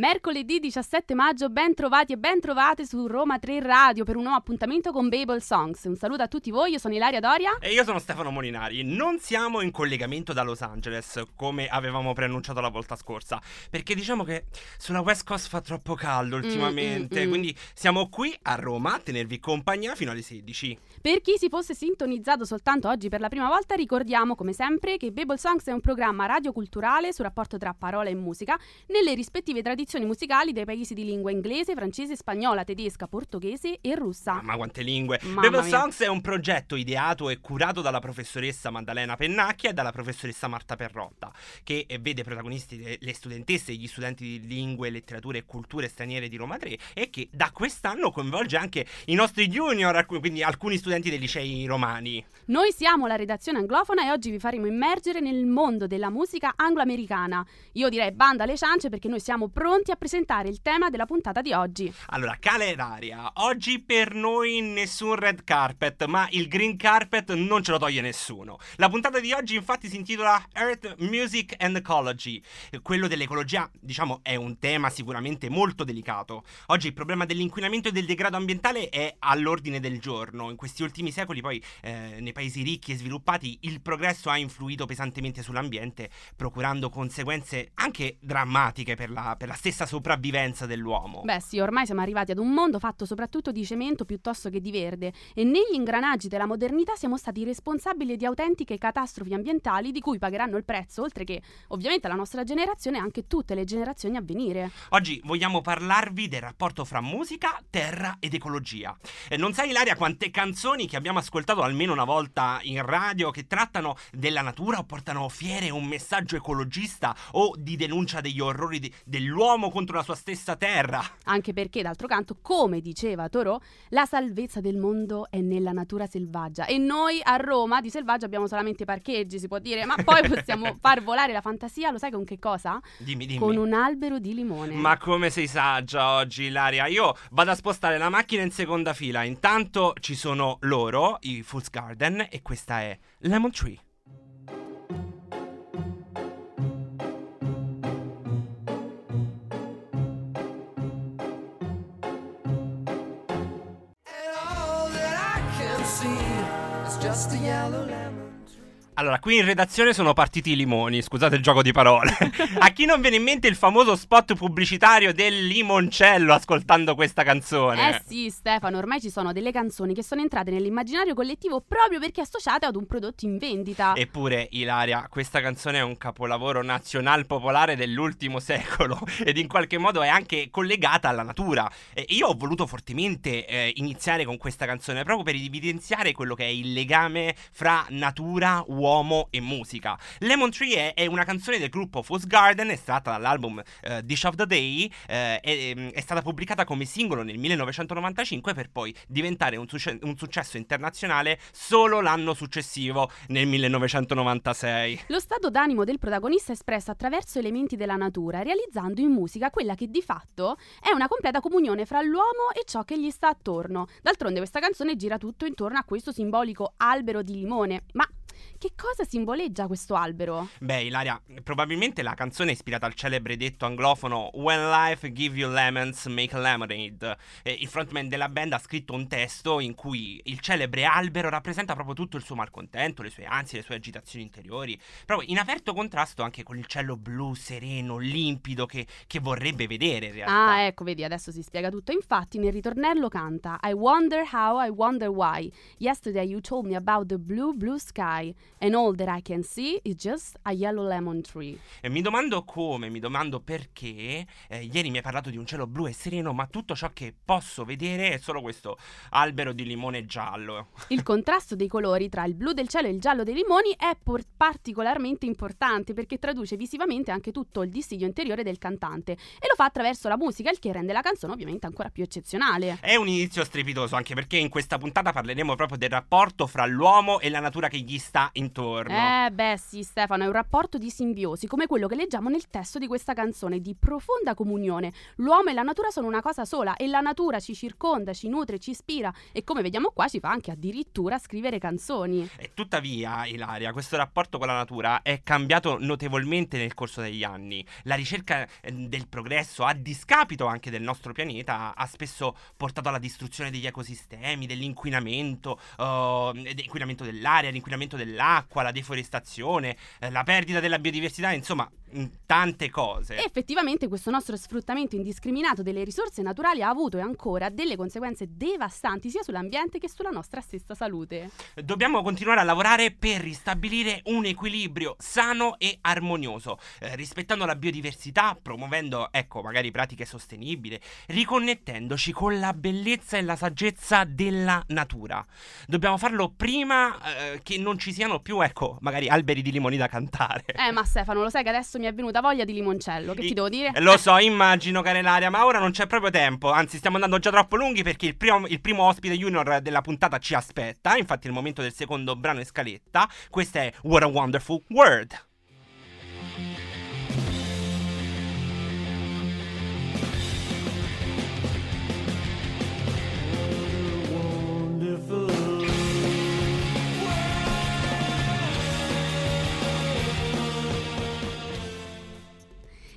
Mercoledì 17 maggio, ben trovati e ben trovate su Roma 3 Radio per un nuovo appuntamento con Babel Songs. Un saluto a tutti voi, io sono Ilaria Doria. E io sono Stefano Molinari. Non siamo in collegamento da Los Angeles, come avevamo preannunciato la volta scorsa, perché diciamo che sulla West Coast fa troppo caldo ultimamente, mm, mm, mm. quindi siamo qui a Roma a tenervi compagnia fino alle 16. Per chi si fosse sintonizzato soltanto oggi per la prima volta, ricordiamo come sempre che Babel Songs è un programma radioculturale sul rapporto tra parola e musica nelle rispettive tradizioni tradizioni musicali dei paesi di lingua inglese, francese, spagnola, tedesca, portoghese e russa. Ma quante lingue! Mamma Songs è un progetto ideato e curato dalla professoressa Maddalena Pennacchia e dalla professoressa Marta Perrotta, che vede protagonisti le studentesse e gli studenti di lingue, letterature e culture straniere di Roma 3 e che da quest'anno coinvolge anche i nostri junior, quindi alcuni studenti dei licei romani. Noi siamo la redazione anglofona e oggi vi faremo immergere nel mondo della musica anglo-americana. Io direi banda alle ciance perché noi siamo pronti pronti a presentare il tema della puntata di oggi. Allora, cale d'aria, oggi per noi nessun red carpet, ma il green carpet non ce lo toglie nessuno. La puntata di oggi infatti si intitola Earth, Music and Ecology. Quello dell'ecologia, diciamo, è un tema sicuramente molto delicato. Oggi il problema dell'inquinamento e del degrado ambientale è all'ordine del giorno. In questi ultimi secoli poi eh, nei paesi ricchi e sviluppati il progresso ha influito pesantemente sull'ambiente, procurando conseguenze anche drammatiche per la, per la stessa sopravvivenza dell'uomo. Beh sì, ormai siamo arrivati ad un mondo fatto soprattutto di cemento piuttosto che di verde e negli ingranaggi della modernità siamo stati responsabili di autentiche catastrofi ambientali di cui pagheranno il prezzo, oltre che ovviamente la nostra generazione e anche tutte le generazioni a venire. Oggi vogliamo parlarvi del rapporto fra musica, terra ed ecologia. E non sai Ilaria quante canzoni che abbiamo ascoltato almeno una volta in radio che trattano della natura o portano fiere un messaggio ecologista o di denuncia degli orrori de- dell'uomo l'uomo contro la sua stessa terra. Anche perché, d'altro canto, come diceva Thoreau, la salvezza del mondo è nella natura selvaggia. E noi a Roma di selvaggio abbiamo solamente parcheggi, si può dire, ma poi possiamo far volare la fantasia, lo sai con che cosa? Dimmi, dimmi. Con un albero di limone. Ma come sei saggia oggi, Ilaria? Io vado a spostare la macchina in seconda fila. Intanto ci sono loro, i Fool's Garden, e questa è Lemon Tree. Just a yellow lamp. Allora, qui in redazione sono partiti i limoni, scusate il gioco di parole. A chi non viene in mente il famoso spot pubblicitario del limoncello ascoltando questa canzone? Eh sì, Stefano, ormai ci sono delle canzoni che sono entrate nell'immaginario collettivo proprio perché associate ad un prodotto in vendita. Eppure, Ilaria, questa canzone è un capolavoro nazional popolare dell'ultimo secolo ed in qualche modo è anche collegata alla natura. E io ho voluto fortemente eh, iniziare con questa canzone proprio per evidenziare quello che è il legame fra natura, uomo uomo e musica. Lemon Tree è, una canzone del gruppo Foss Garden, estratta dall'album uh, Dish of the Day, uh, è, ehm, è, stata pubblicata come singolo nel 1995 per poi diventare un, succe- un successo internazionale solo l'anno successivo, nel 1996. Lo stato d'animo del protagonista è espresso attraverso elementi della natura, realizzando in musica quella che di fatto è una completa comunione fra l'uomo e ciò che gli sta attorno. D'altronde questa canzone gira tutto intorno a questo simbolico albero di limone, ma che cosa simboleggia questo albero? Beh, Ilaria, probabilmente la canzone è ispirata al celebre detto anglofono When life give you lemons, make lemonade. E il frontman della band ha scritto un testo in cui il celebre albero rappresenta proprio tutto il suo malcontento, le sue ansie, le sue agitazioni interiori, proprio in aperto contrasto anche con il cielo blu, sereno, limpido che, che vorrebbe vedere in realtà. Ah, ecco, vedi, adesso si spiega tutto. Infatti nel ritornello canta I wonder how, I wonder why. Yesterday you told me about the blue, blue sky. And all that I can see is just a yellow lemon tree. E mi domando come, mi domando perché. Eh, ieri mi hai parlato di un cielo blu e sereno, ma tutto ciò che posso vedere è solo questo albero di limone giallo. Il contrasto dei colori tra il blu del cielo e il giallo dei limoni è por- particolarmente importante perché traduce visivamente anche tutto il dissidio interiore del cantante e lo fa attraverso la musica, il che rende la canzone ovviamente ancora più eccezionale. È un inizio strepitoso anche perché in questa puntata parleremo proprio del rapporto fra l'uomo e la natura che gli sta intorno. Eh beh sì Stefano, è un rapporto di simbiosi, come quello che leggiamo nel testo di questa canzone, di profonda comunione. L'uomo e la natura sono una cosa sola e la natura ci circonda, ci nutre, ci ispira e come vediamo qua ci fa anche addirittura scrivere canzoni. E tuttavia, Ilaria, questo rapporto con la natura è cambiato notevolmente nel corso degli anni. La ricerca eh, del progresso, a discapito anche del nostro pianeta, ha spesso portato alla distruzione degli ecosistemi, dell'inquinamento, uh, dell'inquinamento dell'aria, l'inquinamento dell'acqua, la deforestazione, eh, la perdita della biodiversità, insomma, tante cose. E effettivamente questo nostro sfruttamento indiscriminato delle risorse naturali ha avuto e ancora delle conseguenze devastanti sia sull'ambiente che sulla nostra stessa salute. Dobbiamo continuare a lavorare per ristabilire un equilibrio sano e armonioso, eh, rispettando la biodiversità, promuovendo, ecco, magari pratiche sostenibili, riconnettendoci con la bellezza e la saggezza della natura. Dobbiamo farlo prima eh, che non ci siano più, ecco, magari alberi di limoni da cantare. Eh, ma Stefano, lo sai che adesso mi è venuta voglia di limoncello. Che I- ti devo dire? Lo so, immagino, Carelaria, ma ora non c'è proprio tempo. Anzi, stiamo andando già troppo lunghi perché il primo, il primo ospite junior della puntata ci aspetta. Infatti, è il momento del secondo brano e scaletta. Questa è What a Wonderful World.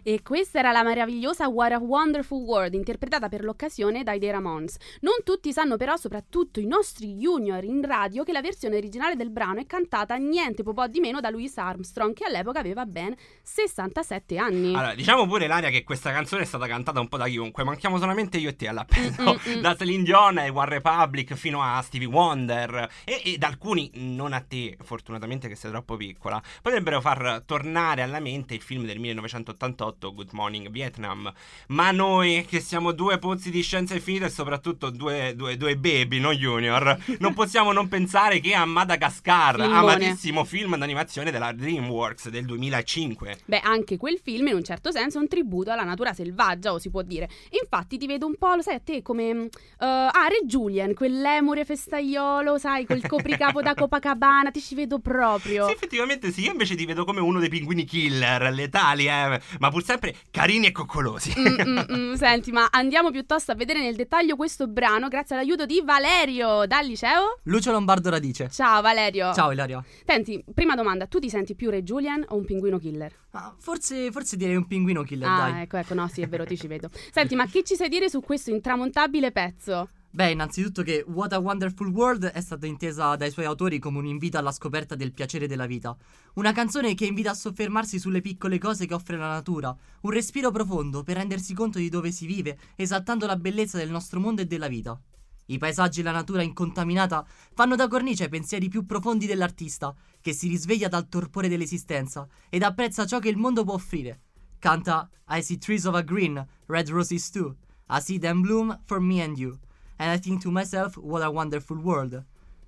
E questa era la meravigliosa What a Wonderful World, interpretata per l'occasione dai The Ramones. Non tutti sanno però, soprattutto i nostri junior in radio, che la versione originale del brano è cantata niente po' di meno da Louis Armstrong, che all'epoca aveva ben 67 anni. Allora, diciamo pure Laria che questa canzone è stata cantata un po' da chiunque, manchiamo solamente io e te all'appello. Mm-mm. Da Celine Dion e One Republic fino a Stevie Wonder e, e da alcuni, non a te, fortunatamente che sei troppo piccola, potrebbero far tornare alla mente il film del 1988 2018 Good Morning Vietnam. Ma noi che siamo due pozzi di scienza infinita e soprattutto due, due, due baby, non junior, non possiamo non pensare che a Madagascar, Filmone. amatissimo film d'animazione della DreamWorks del 2005. Beh, anche quel film in un certo senso è un tributo alla natura selvaggia, o si può dire. Infatti ti vedo un po', lo sai, a te come... Uh, ah, Re Julian, quell'emure festaiolo, sai, col copricapo da Copacabana, ti ci vedo proprio. Sì, effettivamente sì, io invece ti vedo come uno dei pinguini killer, letali, eh, ma pur sempre carini e coccolosi. Mm, mm, mm, senti, ma andiamo piuttosto a vedere nel dettaglio questo brano grazie all'aiuto di Valerio dal liceo Lucio Lombardo Radice. Ciao Valerio. Ciao Ilaria. Senti, prima domanda, tu ti senti più Re Julian o un pinguino killer? Ah, forse, forse direi un pinguino killer, ah, dai. ecco, ecco, no, sì, è vero, ti ci vedo. Senti, ma che ci sai dire su questo intramontabile pezzo? Beh, innanzitutto che What a Wonderful World è stata intesa dai suoi autori come un invito alla scoperta del piacere della vita. Una canzone che invita a soffermarsi sulle piccole cose che offre la natura, un respiro profondo per rendersi conto di dove si vive, esaltando la bellezza del nostro mondo e della vita. I paesaggi e la natura incontaminata fanno da cornice ai pensieri più profondi dell'artista, che si risveglia dal torpore dell'esistenza ed apprezza ciò che il mondo può offrire. Canta I see trees of a green, red roses too. I see them bloom for me and you and I think to myself what a wonderful world.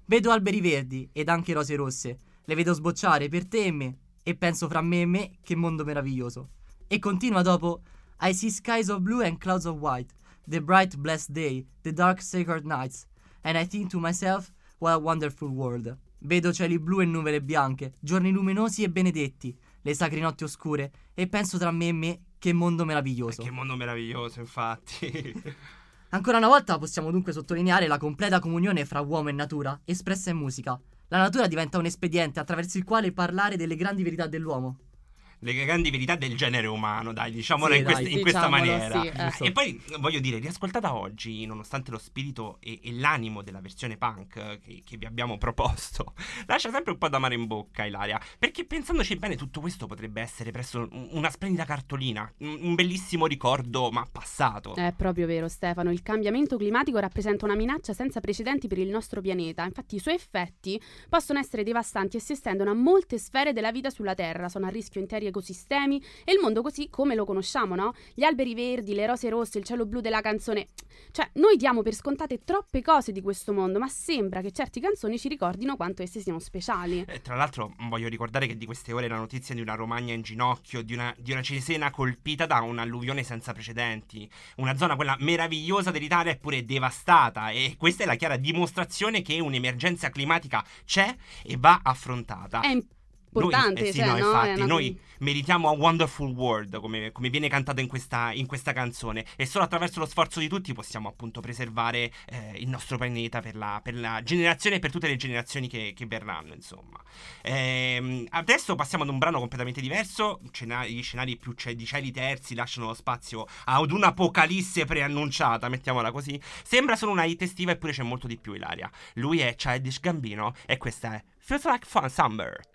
Vedo alberi verdi ed anche rose rosse, le vedo sbocciare per te e me, e penso fra me e me che mondo meraviglioso. E continua dopo I see skies of blue and clouds of white, the bright blessed day, the dark sacred nights, and I think to myself what a wonderful world. Vedo cieli blu e nuvole bianche, giorni luminosi e benedetti, le sacre notti oscure, e penso tra me e me che mondo meraviglioso. Che mondo meraviglioso, infatti. Ancora una volta possiamo dunque sottolineare la completa comunione fra uomo e natura, espressa in musica. La natura diventa un espediente attraverso il quale parlare delle grandi verità dell'uomo le grandi verità del genere umano, dai, diciamolo sì, in, quest- dai, in questa maniera. Sì, eh. E poi voglio dire, riascoltata oggi, nonostante lo spirito e, e l'animo della versione punk che, che, vi abbiamo proposto, lascia sempre un po' d'amaro in bocca, Ilaria. Perché pensandoci bene, tutto questo potrebbe essere presso una splendida cartolina, un bellissimo ricordo, ma passato. È proprio vero, Stefano. Il cambiamento climatico rappresenta una minaccia senza precedenti per il nostro pianeta. Infatti, i suoi effetti possono essere devastanti e si estendono a molte sfere della vita sulla Terra. Sono a rischio interi ecosistemi e il mondo così come lo conosciamo, no? Gli alberi verdi, le rose rosse, il cielo blu della canzone. Cioè, noi diamo per scontate troppe cose di questo mondo, ma sembra che certe canzoni ci ricordino quanto esse siano speciali. Eh, tra l'altro, voglio ricordare che di queste ore la notizia di una Romagna in ginocchio, di una, di una Cesena colpita da un'alluvione senza precedenti. Una zona, quella meravigliosa dell'Italia, eppure devastata. E questa è la chiara dimostrazione che un'emergenza climatica c'è e va affrontata. È importante, noi, eh sì, cioè, no, no? infatti, una... noi meritiamo a Wonderful World, come, come viene cantato in questa, in questa, canzone, e solo attraverso lo sforzo di tutti possiamo appunto preservare eh, il nostro pianeta per la, per la, generazione e per tutte le generazioni che, che verranno, insomma. Ehm, adesso passiamo ad un brano completamente diverso, gli scenari più di cieli terzi lasciano spazio ad un'apocalisse preannunciata, mettiamola così. Sembra solo una hit estiva eppure c'è molto di più Ilaria. Lui è Childish Gambino e questa è Feels Like Fun Summer.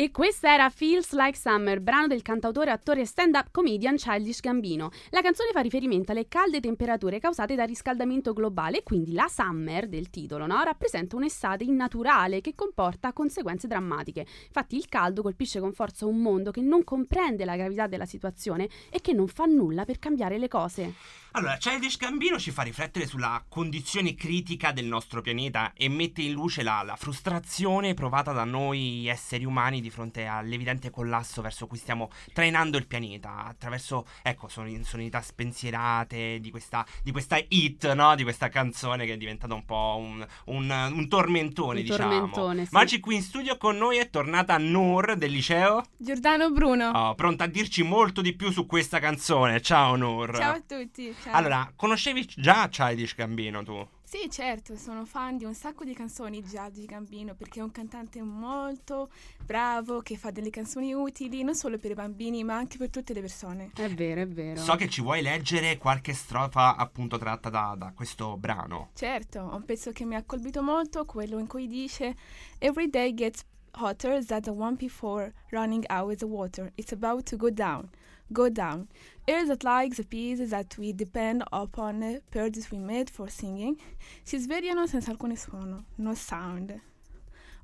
E questa era Feels Like Summer, brano del cantautore, attore e stand-up comedian Childish Gambino. La canzone fa riferimento alle calde temperature causate dal riscaldamento globale, quindi la summer del titolo, no? rappresenta un'estate innaturale che comporta conseguenze drammatiche. Infatti il caldo colpisce con forza un mondo che non comprende la gravità della situazione e che non fa nulla per cambiare le cose. Allora, Childish Gambino ci fa riflettere sulla condizione critica del nostro pianeta e mette in luce la, la frustrazione provata da noi esseri umani di fronte all'evidente collasso verso cui stiamo trainando il pianeta attraverso, ecco, sonorità spensierate di questa, di questa hit, no? Di questa canzone che è diventata un po' un, un, un tormentone, Un diciamo. tormentone, sì. Ma oggi qui in studio con noi è tornata Noor del liceo, Giordano Bruno. oh, pronta a dirci molto di più su questa canzone. Ciao Noor. Ciao a tutti. Ciao. Allora, conoscevi già Childish Gambino tu? Sì, certo, sono fan di un sacco di canzoni già di Gambino perché è un cantante molto bravo che fa delle canzoni utili non solo per i bambini ma anche per tutte le persone. È vero, è vero. So che ci vuoi leggere qualche strofa appunto tratta da, da questo brano. Certo, un pezzo che mi ha colpito molto, quello in cui dice Every day gets hotter than the one before running out with the water. It's about to go down. Go down. That like the peas that we depend upon, birds we made for singing, si svegliano senza alcun suono, no sound.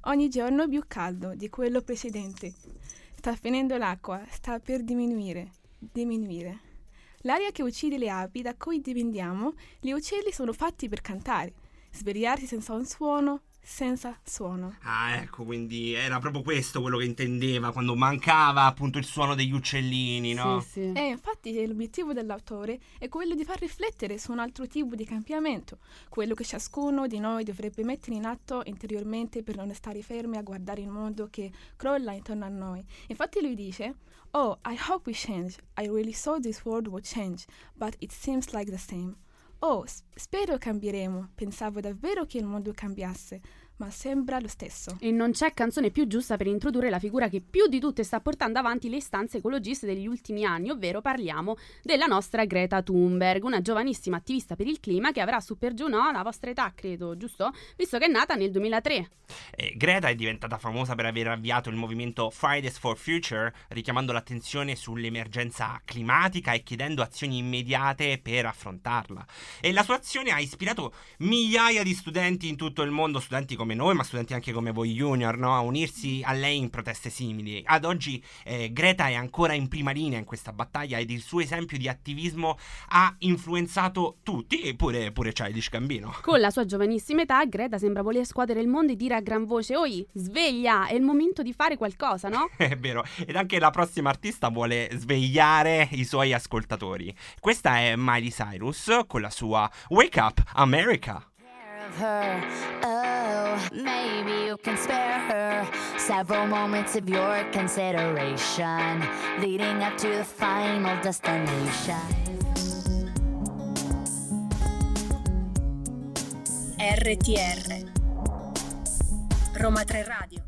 Ogni giorno più caldo di quello precedente. Sta finendo l'acqua, sta per diminuire, diminuire. L'aria che uccide le api da cui dipendiamo, gli uccelli sono fatti per cantare, svegliarsi senza un suono, senza suono. Ah, ecco, quindi era proprio questo quello che intendeva quando mancava appunto il suono degli uccellini, no? Sì, sì. E infatti l'obiettivo dell'autore è quello di far riflettere su un altro tipo di cambiamento, quello che ciascuno di noi dovrebbe mettere in atto interiormente per non stare fermi a guardare il mondo che crolla intorno a noi. Infatti lui dice, Oh, I hope we change. I really thought this world would change, but it seems like the same. Oh, spero cambieremo. Pensavo davvero che il mondo cambiasse, ma sembra lo stesso. E non c'è canzone più giusta per introdurre la figura che più di tutte sta portando avanti le istanze ecologiste degli ultimi anni, ovvero parliamo della nostra Greta Thunberg, una giovanissima attivista per il clima che avrà su per giù no, la vostra età, credo, giusto? Visto che è nata nel 2003. Eh, Greta è diventata famosa per aver avviato il movimento Fridays for Future, richiamando l'attenzione sull'emergenza climatica e chiedendo azioni immediate per affrontarla. E la sua azione ha ispirato migliaia di studenti in tutto il mondo, studenti come noi, ma studenti anche come voi junior, no? a unirsi a lei in proteste simili. Ad oggi eh, Greta è ancora in prima linea in questa battaglia ed il suo esempio di attivismo ha influenzato tutti, e pure, pure Childish Gambino. Con la sua giovanissima età, Greta sembra voler scuotere il mondo e dire a gran voce: Oi, sveglia, è il momento di fare qualcosa, no? È vero, ed anche la prossima artista vuole svegliare i suoi ascoltatori. Questa è Miley Cyrus con la sua Wake Up America. of her. Maybe you can spare her several moments of your consideration leading up to the final destination. RTR Roma 3 Radio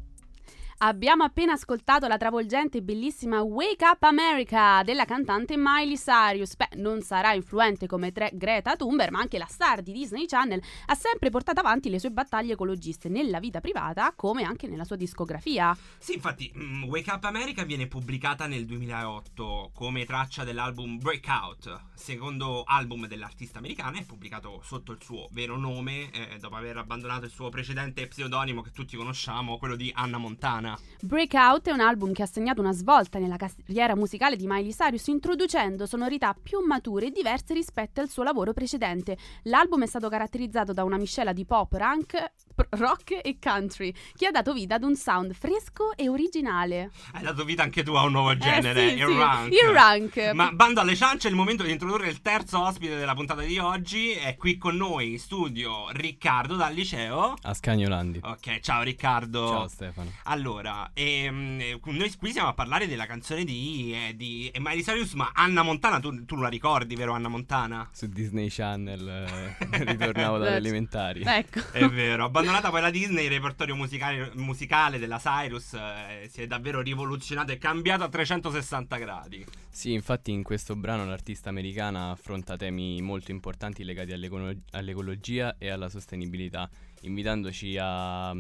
Abbiamo appena ascoltato la travolgente e bellissima Wake Up America della cantante Miley Cyrus. Beh, non sarà influente come tre Greta Thunberg, ma anche la star di Disney Channel ha sempre portato avanti le sue battaglie ecologiste nella vita privata come anche nella sua discografia. Sì, infatti, mm, Wake Up America viene pubblicata nel 2008 come traccia dell'album Breakout, secondo album dell'artista americana, è pubblicato sotto il suo vero nome, eh, dopo aver abbandonato il suo precedente pseudonimo che tutti conosciamo, quello di Anna Montana. Breakout è un album che ha segnato una svolta nella carriera musicale di Miley Cyrus, introducendo sonorità più mature e diverse rispetto al suo lavoro precedente. L'album è stato caratterizzato da una miscela di pop, rank, rock e country, che ha dato vita ad un sound fresco e originale. Hai dato vita anche tu a un nuovo genere, Eh, sì, il sì, rank. il rank. Ma bando alle ciance, è il momento di introdurre il terzo ospite della puntata di oggi. È qui con noi in studio Riccardo dal liceo. Ascagnolandi. Ok, ciao Riccardo. Ciao Stefano. Allora, ehm, eh, noi qui stiamo a parlare della canzone di, eh, di eh, Miley Cyrus, ma Anna Montana, tu, tu la ricordi, vero Anna Montana? Su Disney Channel eh, ritornavo dalle elementari. Ecco. È vero, abbandonata poi la Disney, il repertorio musicale, musicale della Cyrus eh, si è davvero rivoluzionato e cambiato a 360 gradi. Sì, infatti in questo brano l'artista americana affronta temi molto importanti legati all'ecologia e alla sostenibilità, invitandoci a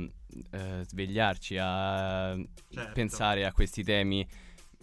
eh, svegliarci, a Certo. pensare a questi temi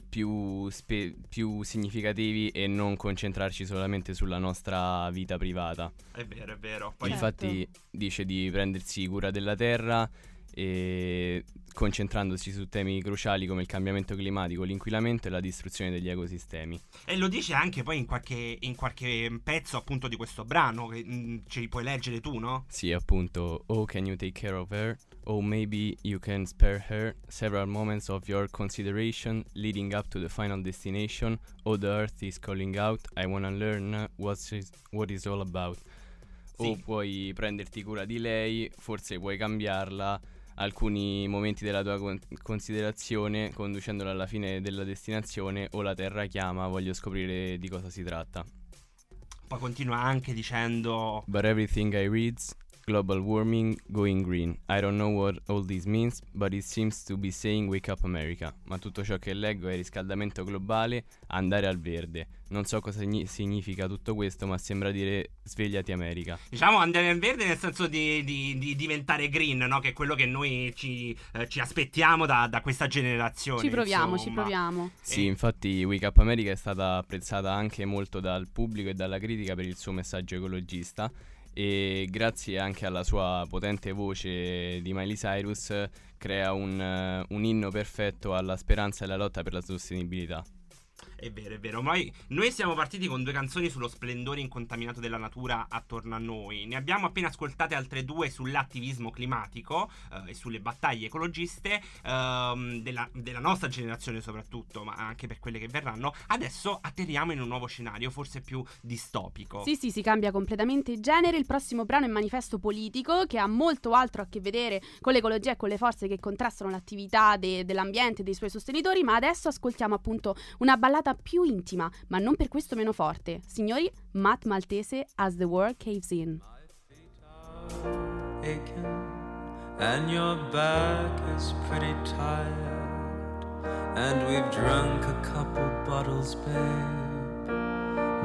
più, spe- più significativi e non concentrarci solamente sulla nostra vita privata. È vero, è vero. Poi Certo. Infatti dice di prendersi cura della terra e concentrandosi su temi cruciali come il cambiamento climatico, l'inquinamento e la distruzione degli ecosistemi. E lo dice anche poi in qualche, in qualche pezzo appunto di questo brano, che mm, ci puoi leggere tu, no? Sì, appunto, oh can you take care of her? Oh maybe you can spare her several moments of your consideration leading up to the final destination. Oh the earth is calling out, I wanna learn what's is, what is all about. O Sì. puoi prenderti cura di lei, forse puoi cambiarla alcuni momenti della tua con- considerazione conducendola alla fine della destinazione o la terra chiama, voglio scoprire di cosa si tratta. Poi continua anche dicendo... But everything I read's global warming going green. I don't know what all this means, but it seems to be saying wake up America. Ma tutto ciò che leggo è riscaldamento globale, andare al verde. Non so cosa signi- significa tutto questo, ma sembra dire svegliati America. Diciamo andare nel verde nel senso di, di- di diventare green, no? Che è quello che noi ci, eh, ci aspettiamo da, da questa generazione. Ci proviamo, ci insomma. proviamo. Sì, Eh. infatti Wake Up America è stata apprezzata anche molto dal pubblico e dalla critica per il suo messaggio ecologista e grazie anche alla sua potente voce di Miley Cyrus crea un, eh, un inno perfetto alla speranza e alla lotta per la sostenibilità. È vero, è vero. Ma Noi, siamo partiti con due canzoni sullo splendore incontaminato della natura attorno a noi. Ne abbiamo appena ascoltate altre due sull'attivismo climatico eh, e sulle battaglie ecologiste ehm, della, della nostra generazione soprattutto, ma anche per quelle che verranno. Adesso atterriamo in un nuovo scenario, forse più distopico. Sì, sì, si cambia completamente genere. Il prossimo brano è manifesto politico che ha molto altro a che vedere con l'ecologia e con le forze che contrastano l'attività de- dell'ambiente e dei suoi sostenitori. Ma adesso ascoltiamo appunto una ballata più intima, ma non per questo meno forte. Signori, Matt Maltese As the World Caves In. aching and your back is pretty tired and we've drunk a couple bottles babe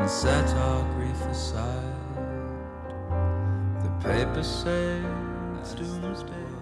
and set our grief aside the paper says doomsday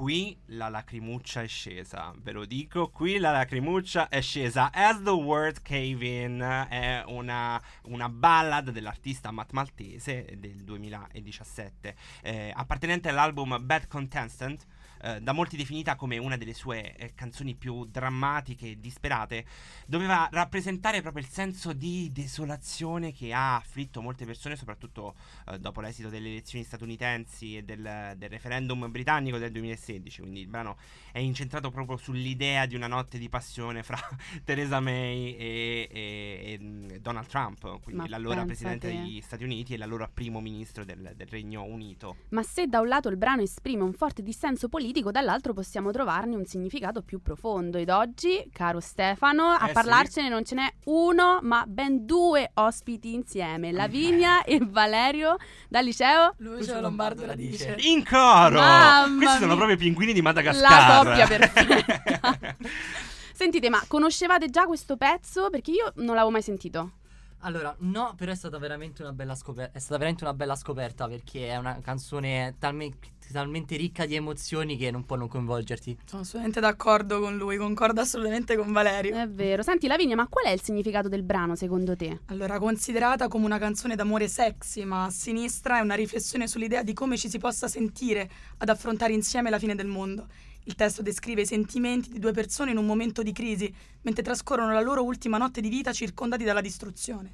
Qui la lacrimuccia è scesa, ve lo dico, qui la lacrimuccia è scesa. As the World Cave In è una, una ballad dell'artista Matt Maltese del 2017, eh, appartenente all'album Bad Contestant. Eh, da molti definita come una delle sue eh, canzoni più drammatiche e disperate, doveva rappresentare proprio il senso di desolazione che ha afflitto molte persone, soprattutto eh, dopo l'esito delle elezioni statunitensi e del, del referendum britannico del 2016 2016, quindi il brano è incentrato proprio sull'idea di una notte di passione fra Theresa May e, e- e Donald Trump, quindi Ma l'allora presidente te. degli Stati Uniti e l'allora primo ministro del, del Regno Unito. Ma se da un lato il brano esprime un forte dissenso politico, dall'altro possiamo trovarne un significato più profondo. Ed oggi, caro Stefano, a Eh sì. parlarcene non ce n'è uno, ma ben due ospiti insieme, Lavinia e Valerio dal liceo. Lucio Lombardo la dice. In coro! Mamma Questi sono mia. proprio i pinguini di Madagascar. La coppia perfetta. Sentite, ma conoscevate già questo pezzo? Perché io non l'avevo mai sentito. Allora, no, però è stata veramente una bella scoperta. È stata veramente una bella scoperta perché è una canzone talme- talmente ricca di emozioni che non può non coinvolgerti. Sono assolutamente d'accordo con lui, concordo assolutamente con Valerio. È vero. Senti, Lavinia, ma qual è il significato del brano secondo te? Allora, considerata come una canzone d'amore sexy, ma a sinistra è una riflessione sull'idea di come ci si possa sentire ad affrontare insieme la fine del mondo. Il testo descrive i sentimenti di due persone in un momento di crisi, mentre trascorrono la loro ultima notte di vita circondati dalla distruzione.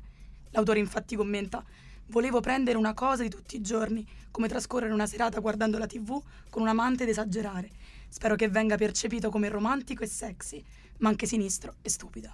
L'autore infatti commenta: Volevo prendere una cosa di tutti i giorni, come trascorrere una serata guardando la TV con un amante ed esagerare. Spero che venga percepito come romantico e sexy, ma anche sinistro e stupido.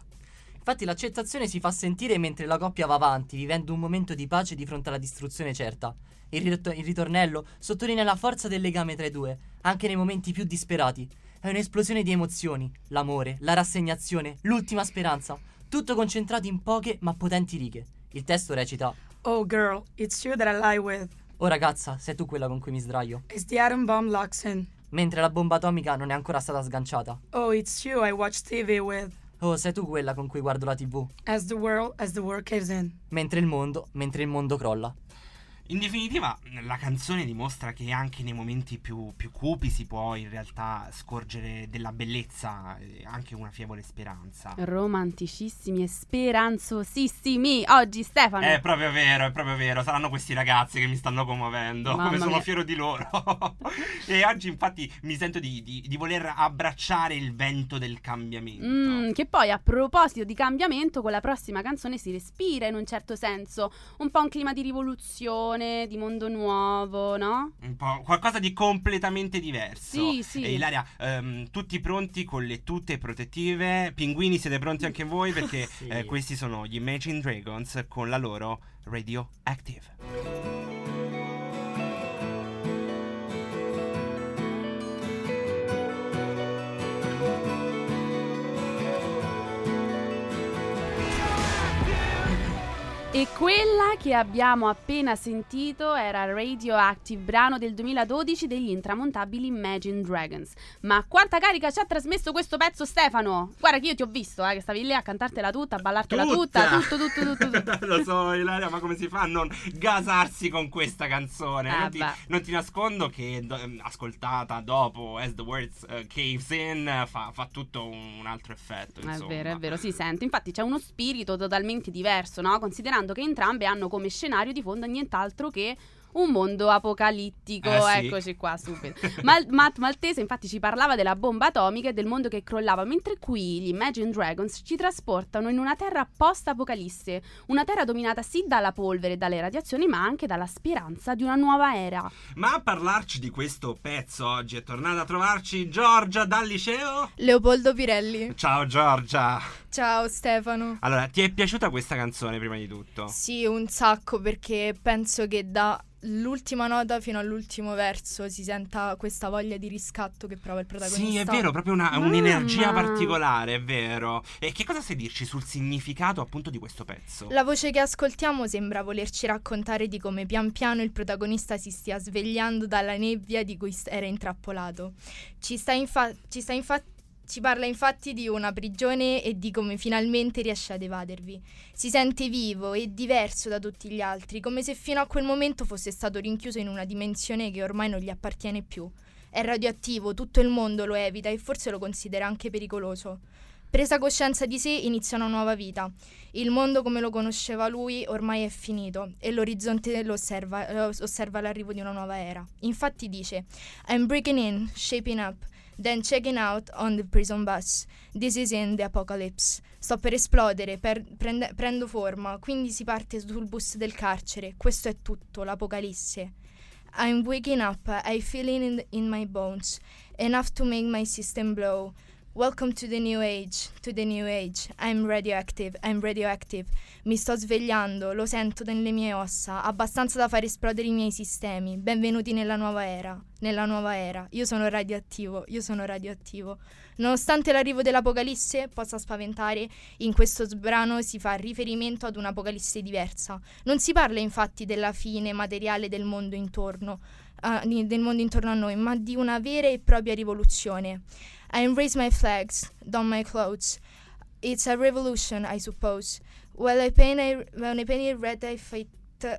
Infatti l'accettazione si fa sentire mentre la coppia va avanti, vivendo un momento di pace di fronte alla distruzione certa. Il, rit- il ritornello sottolinea la forza del legame tra i due, anche nei momenti più disperati. È un'esplosione di emozioni, l'amore, la rassegnazione, l'ultima speranza, tutto concentrato in poche ma potenti righe. Il testo recita: Oh girl, it's you that I lie with. Oh ragazza, sei tu quella con cui mi sdraio. As the atom bomb locks in. Mentre la bomba atomica non è ancora stata sganciata. Oh, it's you I watch TV with. Oh, sei tu quella con cui guardo la TV. As the world, as the world caves in. Mentre il mondo, mentre il mondo crolla. In definitiva, la canzone dimostra che anche nei momenti più, più cupi si può in realtà scorgere della bellezza e anche una fievole speranza. Romanticissimi e speranzosissimi. Oggi Stefano. È proprio vero, è proprio vero. Saranno questi ragazzi che mi stanno commuovendo. Mamma come sono mia. fiero di loro. e oggi, infatti, mi sento di, di- di voler abbracciare il vento del cambiamento. Mm, che poi a proposito di cambiamento, con la prossima canzone si respira in un certo senso un po' un clima di rivoluzione, di mondo nuovo, no? Un po' qualcosa di completamente diverso. Sì, sì. E Ilaria, ehm, tutti pronti con le tute protettive? Pinguini, siete pronti anche voi? Perché Sì. eh, questi sono gli Imagine Dragons con la loro Radioactive. E quella che abbiamo appena sentito era Radioactive, brano del 2012 degli intramontabili Imagine Dragons. Ma quanta carica ci ha trasmesso questo pezzo, Stefano? Guarda che io ti ho visto, eh, che stavi lì a cantartela tutta, a ballartela tutta, tutto, tutto, tutto, tutto. Lo so, Ilaria, ma come si fa a non gasarsi con questa canzone? Ah, non, ti, non ti nascondo che do- ehm, ascoltata dopo As the Words eh, Caves In fa, fa tutto un altro effetto. È Insomma. vero, è vero, si sente. Infatti c'è uno spirito totalmente diverso, no? Considerando che entrambe hanno come scenario di fondo nient'altro che un mondo apocalittico. Eh sì. Eccoci qua, subito. Mal- Matt Maltese infatti ci parlava della bomba atomica e del mondo che crollava, mentre qui gli Imagine Dragons ci trasportano in una terra post-apocalisse, una terra dominata sì dalla polvere e dalle radiazioni, ma anche dalla speranza di una nuova era. Ma a parlarci di questo pezzo oggi è tornata a trovarci Giorgia dal liceo. Leopoldo Pirelli. Ciao Giorgia. Ciao Stefano. Allora, ti è piaciuta questa canzone prima di tutto? Sì, un sacco perché penso che dall'ultima nota fino all'ultimo verso si senta questa voglia di riscatto che prova il protagonista. Sì, è vero, proprio una- un'energia particolare, è vero. E che cosa sai dirci sul significato appunto di questo pezzo? La voce che ascoltiamo sembra volerci raccontare di come pian piano il protagonista si stia svegliando dalla nebbia di cui era intrappolato. Ci sta, infa- ci sta infatti ci parla infatti di una prigione e di come finalmente riesce ad evadervi. Si sente vivo e diverso da tutti gli altri, come se fino a quel momento fosse stato rinchiuso in una dimensione che ormai non gli appartiene più. È radioattivo, tutto il mondo lo evita e forse lo considera anche pericoloso. Presa coscienza di sé inizia una nuova vita. Il mondo come lo conosceva lui ormai è finito e l'orizzonte lo osserva, eh, osserva l'arrivo di una nuova era. Infatti dice I'm breaking in, shaping up, then checking out on the prison bus. This is in the apocalypse. Sto per esplodere, per- prende- prendo forma, quindi si parte sul bus del carcere. Questo è tutto, l'apocalisse. I'm waking up, I feel it in, in my bones, enough to make my system blow. Welcome to the new age, to the new age. I'm radioactive, I'm radioactive. Mi sto svegliando, lo sento nelle mie ossa, abbastanza da far esplodere i miei sistemi. Benvenuti nella nuova era, nella nuova era. Io sono radioattivo, io sono radioattivo. Nonostante l'arrivo dell'Apocalisse possa spaventare, in questo brano si fa riferimento ad un'Apocalisse diversa. Non si parla infatti della fine materiale del mondo intorno, uh, del mondo intorno a noi, ma di una vera e propria rivoluzione. I embrace my flags, don my clothes. It's a revolution, I suppose. Well, I paint a, when I paint it red, I fit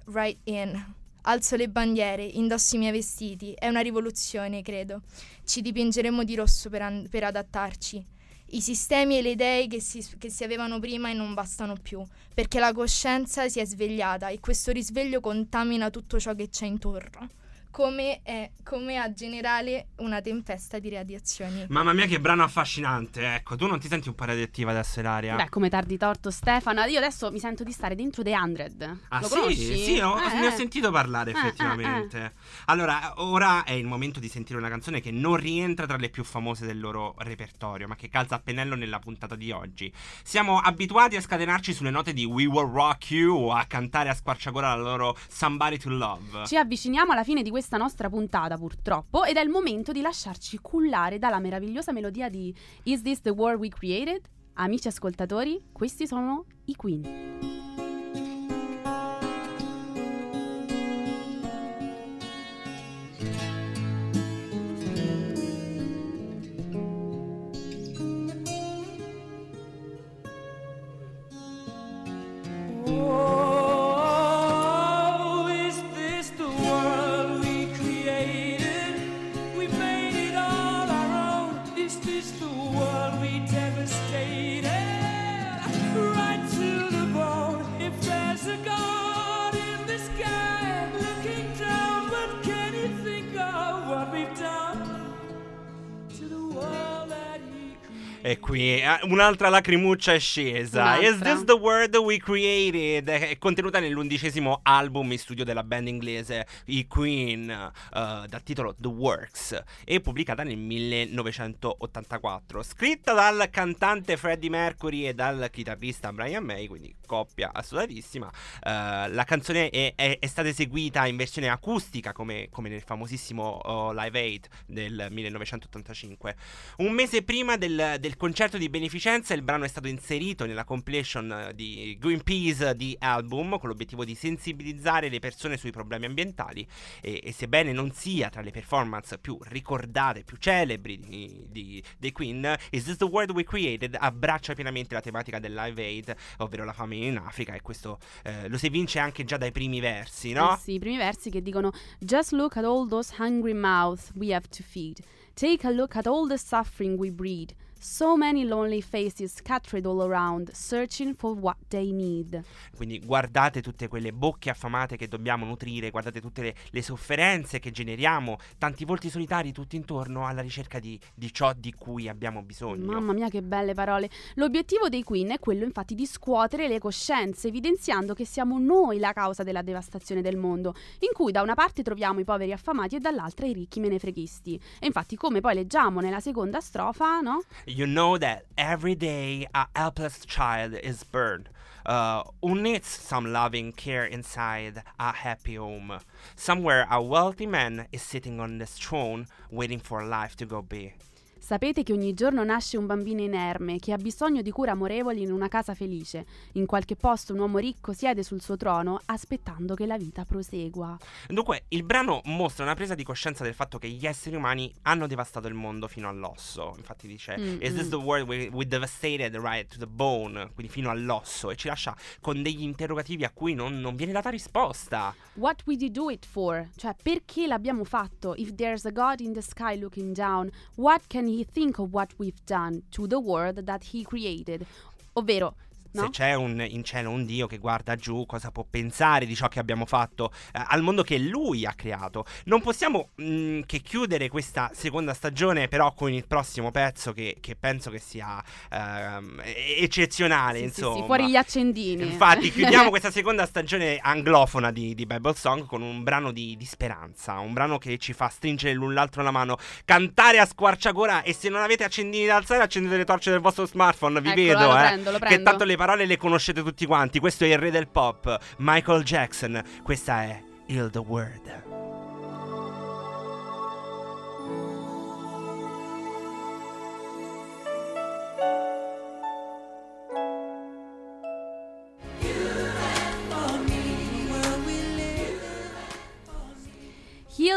right in. Alzo le bandiere, indosso i miei vestiti. È una rivoluzione, credo. Ci dipingeremo di rosso per, an- per adattarci. I sistemi e le idee che si, che si avevano prima e non bastano più, perché la coscienza si è svegliata e questo risveglio contamina tutto ciò che c'è intorno come, è, come a generale una tempesta di radiazioni. Mamma mia, che brano affascinante. Ecco, tu non ti senti un po' radioattiva adesso, Ilaria? Beh, come tardi torto, Stefano. Io adesso mi sento di stare dentro The 100. Ah, Lo sì, conosci? sì, ho- Eh, ne ho eh. sentito parlare Eh, effettivamente. eh, eh. Allora, ora è il momento di sentire una canzone che non rientra tra le più famose del loro repertorio, ma che calza a pennello nella puntata di oggi. Siamo abituati a scatenarci sulle note di We Will Rock You o a cantare a squarciagola la loro Somebody to Love. Ci avviciniamo alla fine di questa nostra puntata, purtroppo, ed è il momento di lasciarci cullare dalla meravigliosa melodia di Is This the World We Created? Amici ascoltatori, questi sono i Queen. Eh, un'altra lacrimuccia è scesa. Un'altra. Is This the World We Created? È contenuta nell'undicesimo album in studio della band inglese i Queen, eh, dal titolo The Works, e pubblicata nel 1984. Scritta dal cantante Freddie Mercury e dal chitarrista Brian May, quindi coppia assolutatissima. Eh, la canzone è, è- è stata eseguita in versione acustica, come, come nel famosissimo oh, Live Aid del 1985. Un mese prima del, del concerto di beneficenza il brano è stato inserito nella compilation eh, di Greenpeace di album con l'obiettivo di sensibilizzare le persone sui problemi ambientali e, e sebbene non sia tra le performance più ricordate, più celebri di, dei Queen, Is This The World We Created abbraccia pienamente la tematica del Live Aid, ovvero la famine in Africa e questo eh, lo si evince anche già dai primi versi, no? Eh sì, i primi versi che dicono Just look at all those hungry mouths we have to feed. Take a look at all the suffering we breed. So many lonely faces scattered all around, searching for what they need. Quindi guardate tutte quelle bocche affamate che dobbiamo nutrire, guardate tutte le, le sofferenze che generiamo, tanti volti solitari tutti intorno alla ricerca di, di ciò di cui abbiamo bisogno. Mamma mia, che belle parole. L'obiettivo dei Queen è quello, infatti, di scuotere le coscienze, evidenziando che siamo noi la causa della devastazione del mondo, in cui da una parte troviamo i poveri affamati e dall'altra i ricchi menefreghisti. E infatti, come poi leggiamo nella seconda strofa, no? You know that every day a helpless child is born. Uh, who needs some loving care inside a happy home? Somewhere a wealthy man is sitting on his throne, waiting for life to go by. Sapete che ogni giorno nasce un bambino inerme che ha bisogno di cure amorevoli in una casa felice. In qualche posto un uomo ricco siede sul suo trono aspettando che la vita prosegua. Dunque, il brano mostra una presa di coscienza del fatto che gli esseri umani hanno devastato il mondo fino all'osso. Infatti dice: Mm, Is this mm. the world we, we devastated right to the bone? Quindi fino all'osso. E ci lascia con degli interrogativi a cui non, non viene data risposta. What would you do it for? Cioè, perché l'abbiamo fatto? If there's a God in the sky looking down, what can he think of what we've done to the world that he created? Ovvero, No? Se c'è un, in cielo un Dio che guarda giù, cosa può pensare di ciò che abbiamo fatto eh, al mondo che Lui ha creato? Non possiamo mh, che chiudere questa seconda stagione, però, con il prossimo pezzo che, che penso che sia ehm, eccezionale. Sì, sì, insomma. sì, fuori gli accendini. Infatti, chiudiamo questa seconda stagione anglofona di, di Bible Song con un brano di, di speranza, un brano che ci fa stringere l'un l'altro la mano, cantare a squarciagola e se non avete accendini da alzare accendete le torce del vostro smartphone, vi Eccola, vedo, lo eh, prendo, che tanto le parole le conoscete tutti quanti. Questo è il re del pop, Michael Jackson, questa è Heal the Word.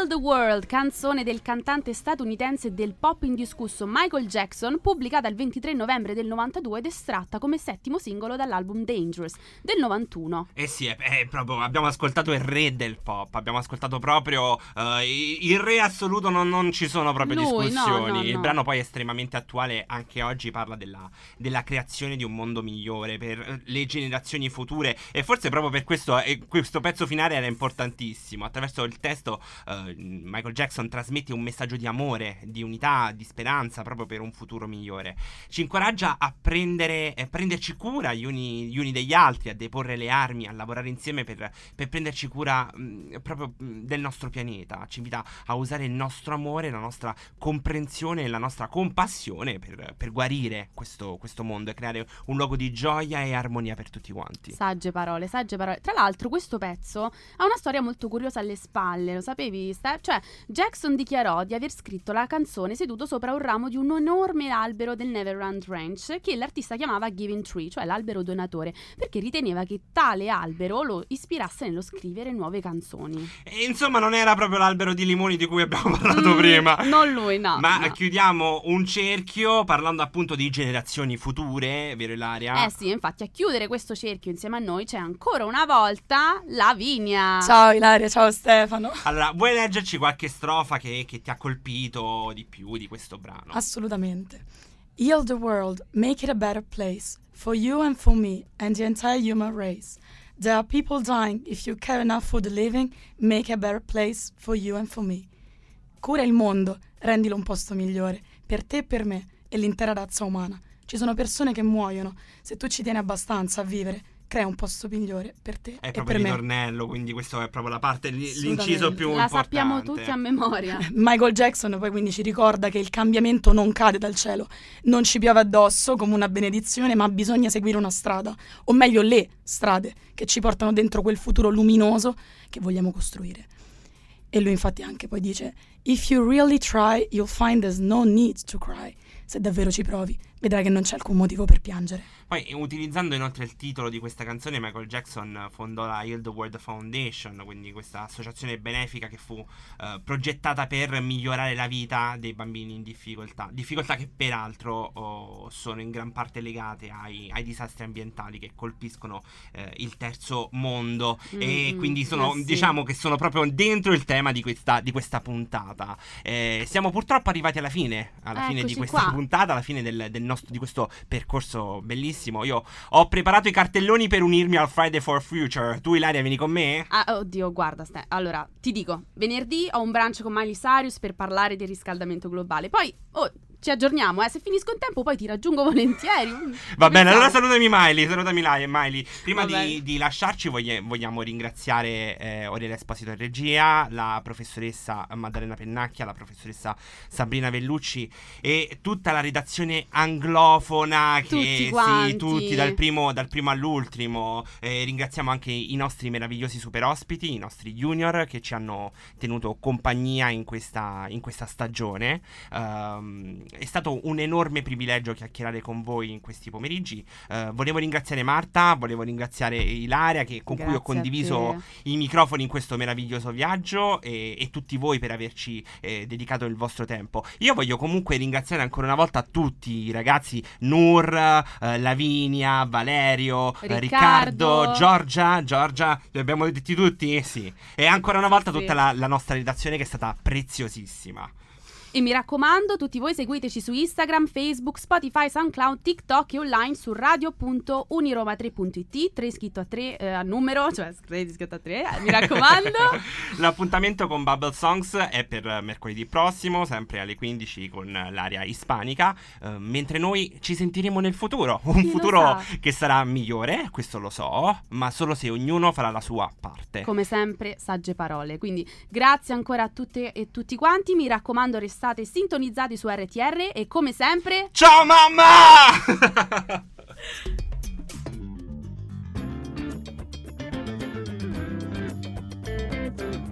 The World, canzone del cantante statunitense del pop indiscusso Michael Jackson, pubblicata il 23 novembre del 92 ed estratta come settimo singolo dall'album Dangerous del 91. Eh sì, è, è proprio, abbiamo ascoltato il re del pop, abbiamo ascoltato proprio i- il re assoluto, non, non ci sono proprio Lui, no, discussioni. no, Il no. brano poi è estremamente attuale, anche oggi parla della, della creazione di un mondo migliore per le generazioni future e forse proprio per questo eh, questo pezzo finale era importantissimo. Attraverso il testo eh, Michael Jackson trasmette un messaggio di amore, di unità, di speranza proprio per un futuro migliore. Ci incoraggia a prendere, eh, prenderci cura gli uni, gli uni degli altri, a deporre le armi, a lavorare insieme per, per prenderci cura mh, proprio mh, del nostro pianeta. Ci invita a usare il nostro amore, la nostra comprensione e la nostra compassione per, per guarire questo, questo mondo e creare un luogo di gioia e armonia per tutti quanti. Sagge parole, sagge parole. Tra l'altro, questo pezzo ha una storia molto curiosa alle spalle, lo sapevi? Ste? Cioè, Jackson dichiarò di aver scritto la canzone seduto sopra un ramo di un enorme albero del Neverland Ranch che l'artista chiamava Giving Tree, cioè l'albero donatore, perché riteneva che tale albero lo ispirasse nello scrivere nuove canzoni. E insomma, non era proprio l'albero di limoni di cui abbiamo parlato Mm, prima. Non lui, no. Ma no. chiudiamo un cerchio parlando appunto di generazioni future, vero Ilaria? Eh sì, infatti a chiudere questo cerchio insieme a noi c'è ancora una volta Lavinia. Ciao Ilaria, ciao Stefano. Allora, vuoi leggerci qualche strofa che, che ti ha colpito di più di questo brano? Assolutamente. Heal the world, make it a better place for you and for me and the entire human race. There are people dying. If you care enough for the living, make a better place for you and for me. Cura il mondo, rendilo un posto migliore per te e per me e l'intera razza umana. Ci sono persone che muoiono. Se tu ci tieni abbastanza a vivere, crea un posto migliore per te È e proprio per il me. ritornello, quindi questo è proprio la parte, l'inciso più La importante. sappiamo tutti a memoria. Michael Jackson poi quindi ci ricorda che il cambiamento non cade dal cielo, non ci piove addosso come una benedizione, ma bisogna seguire una strada, o meglio le strade che ci portano dentro quel futuro luminoso che vogliamo costruire. E lui infatti anche poi dice, If you really try, you'll find there's no need to cry. Se davvero ci provi, vedrai che non c'è alcun motivo per piangere. Poi, utilizzando inoltre il titolo di questa canzone, Michael Jackson fondò la the World Foundation, quindi questa associazione benefica che fu eh, progettata per migliorare la vita dei bambini in difficoltà. Difficoltà che peraltro oh, sono in gran parte legate ai, ai disastri ambientali che colpiscono eh, il terzo mondo. e Mm, quindi sono, eh sì. diciamo che sono proprio dentro il tema di questa, di questa puntata. Eh, siamo purtroppo arrivati alla fine, alla fine di questa qua. puntata, alla fine del, del nostro, di questo percorso bellissimo. Io ho preparato i cartelloni per unirmi al Friday for Future. Tu, Ilaria, vieni con me? Ah, oddio, guarda, Ste- allora ti dico, venerdì ho un brunch con Miley Cyrus per parlare del riscaldamento globale. Poi, oh, ci aggiorniamo, eh. Se finisco in tempo, poi ti raggiungo volentieri. Mm, Va bene, allora salutami Miley, salutami Miley. Miley. Prima di, di lasciarci voglie- vogliamo ringraziare eh, Oriela Esposito in regia, la professoressa Maddalena Pennacchia, la professoressa Sabrina Vellucci e tutta la redazione anglofona che Tutti sì, quanti. tutti dal primo, dal primo all'ultimo. Eh, ringraziamo anche i nostri meravigliosi super ospiti, i nostri junior che ci hanno tenuto compagnia in questa, in questa stagione. Ehm, è stato un enorme privilegio chiacchierare con voi in questi pomeriggi. Eh, volevo ringraziare Marta, volevo ringraziare Ilaria che- con cui ho Grazie condiviso i microfoni in questo meraviglioso viaggio e, e tutti voi per averci eh, dedicato il vostro tempo. Io voglio comunque ringraziare ancora una volta tutti i ragazzi Nur, eh, Lavinia, Valerio, eh, Riccardo. Riccardo, Giorgia, Giorgia, li abbiamo detti tutti? Sì. E ancora una volta Sì. tutta la, la nostra redazione che è stata preziosissima. E mi raccomando, tutti voi seguiteci su Instagram, Facebook, Spotify, SoundCloud, TikTok e online su radio.uniroma3.it, 3 scritto a 3 a numero, cioè 3 scritto a 3, mi raccomando. L'appuntamento con Bubble Songs è per mercoledì prossimo, sempre alle 15 con l'area ispanica, eh, mentre noi ci sentiremo nel futuro, un Chi futuro che sarà migliore, questo lo so, ma solo se ognuno farà la sua parte. Come sempre, sagge parole. Quindi grazie ancora a tutte e tutti quanti. Mi raccomando, restate state sintonizzati su RTR e come sempre... Ciao mamma!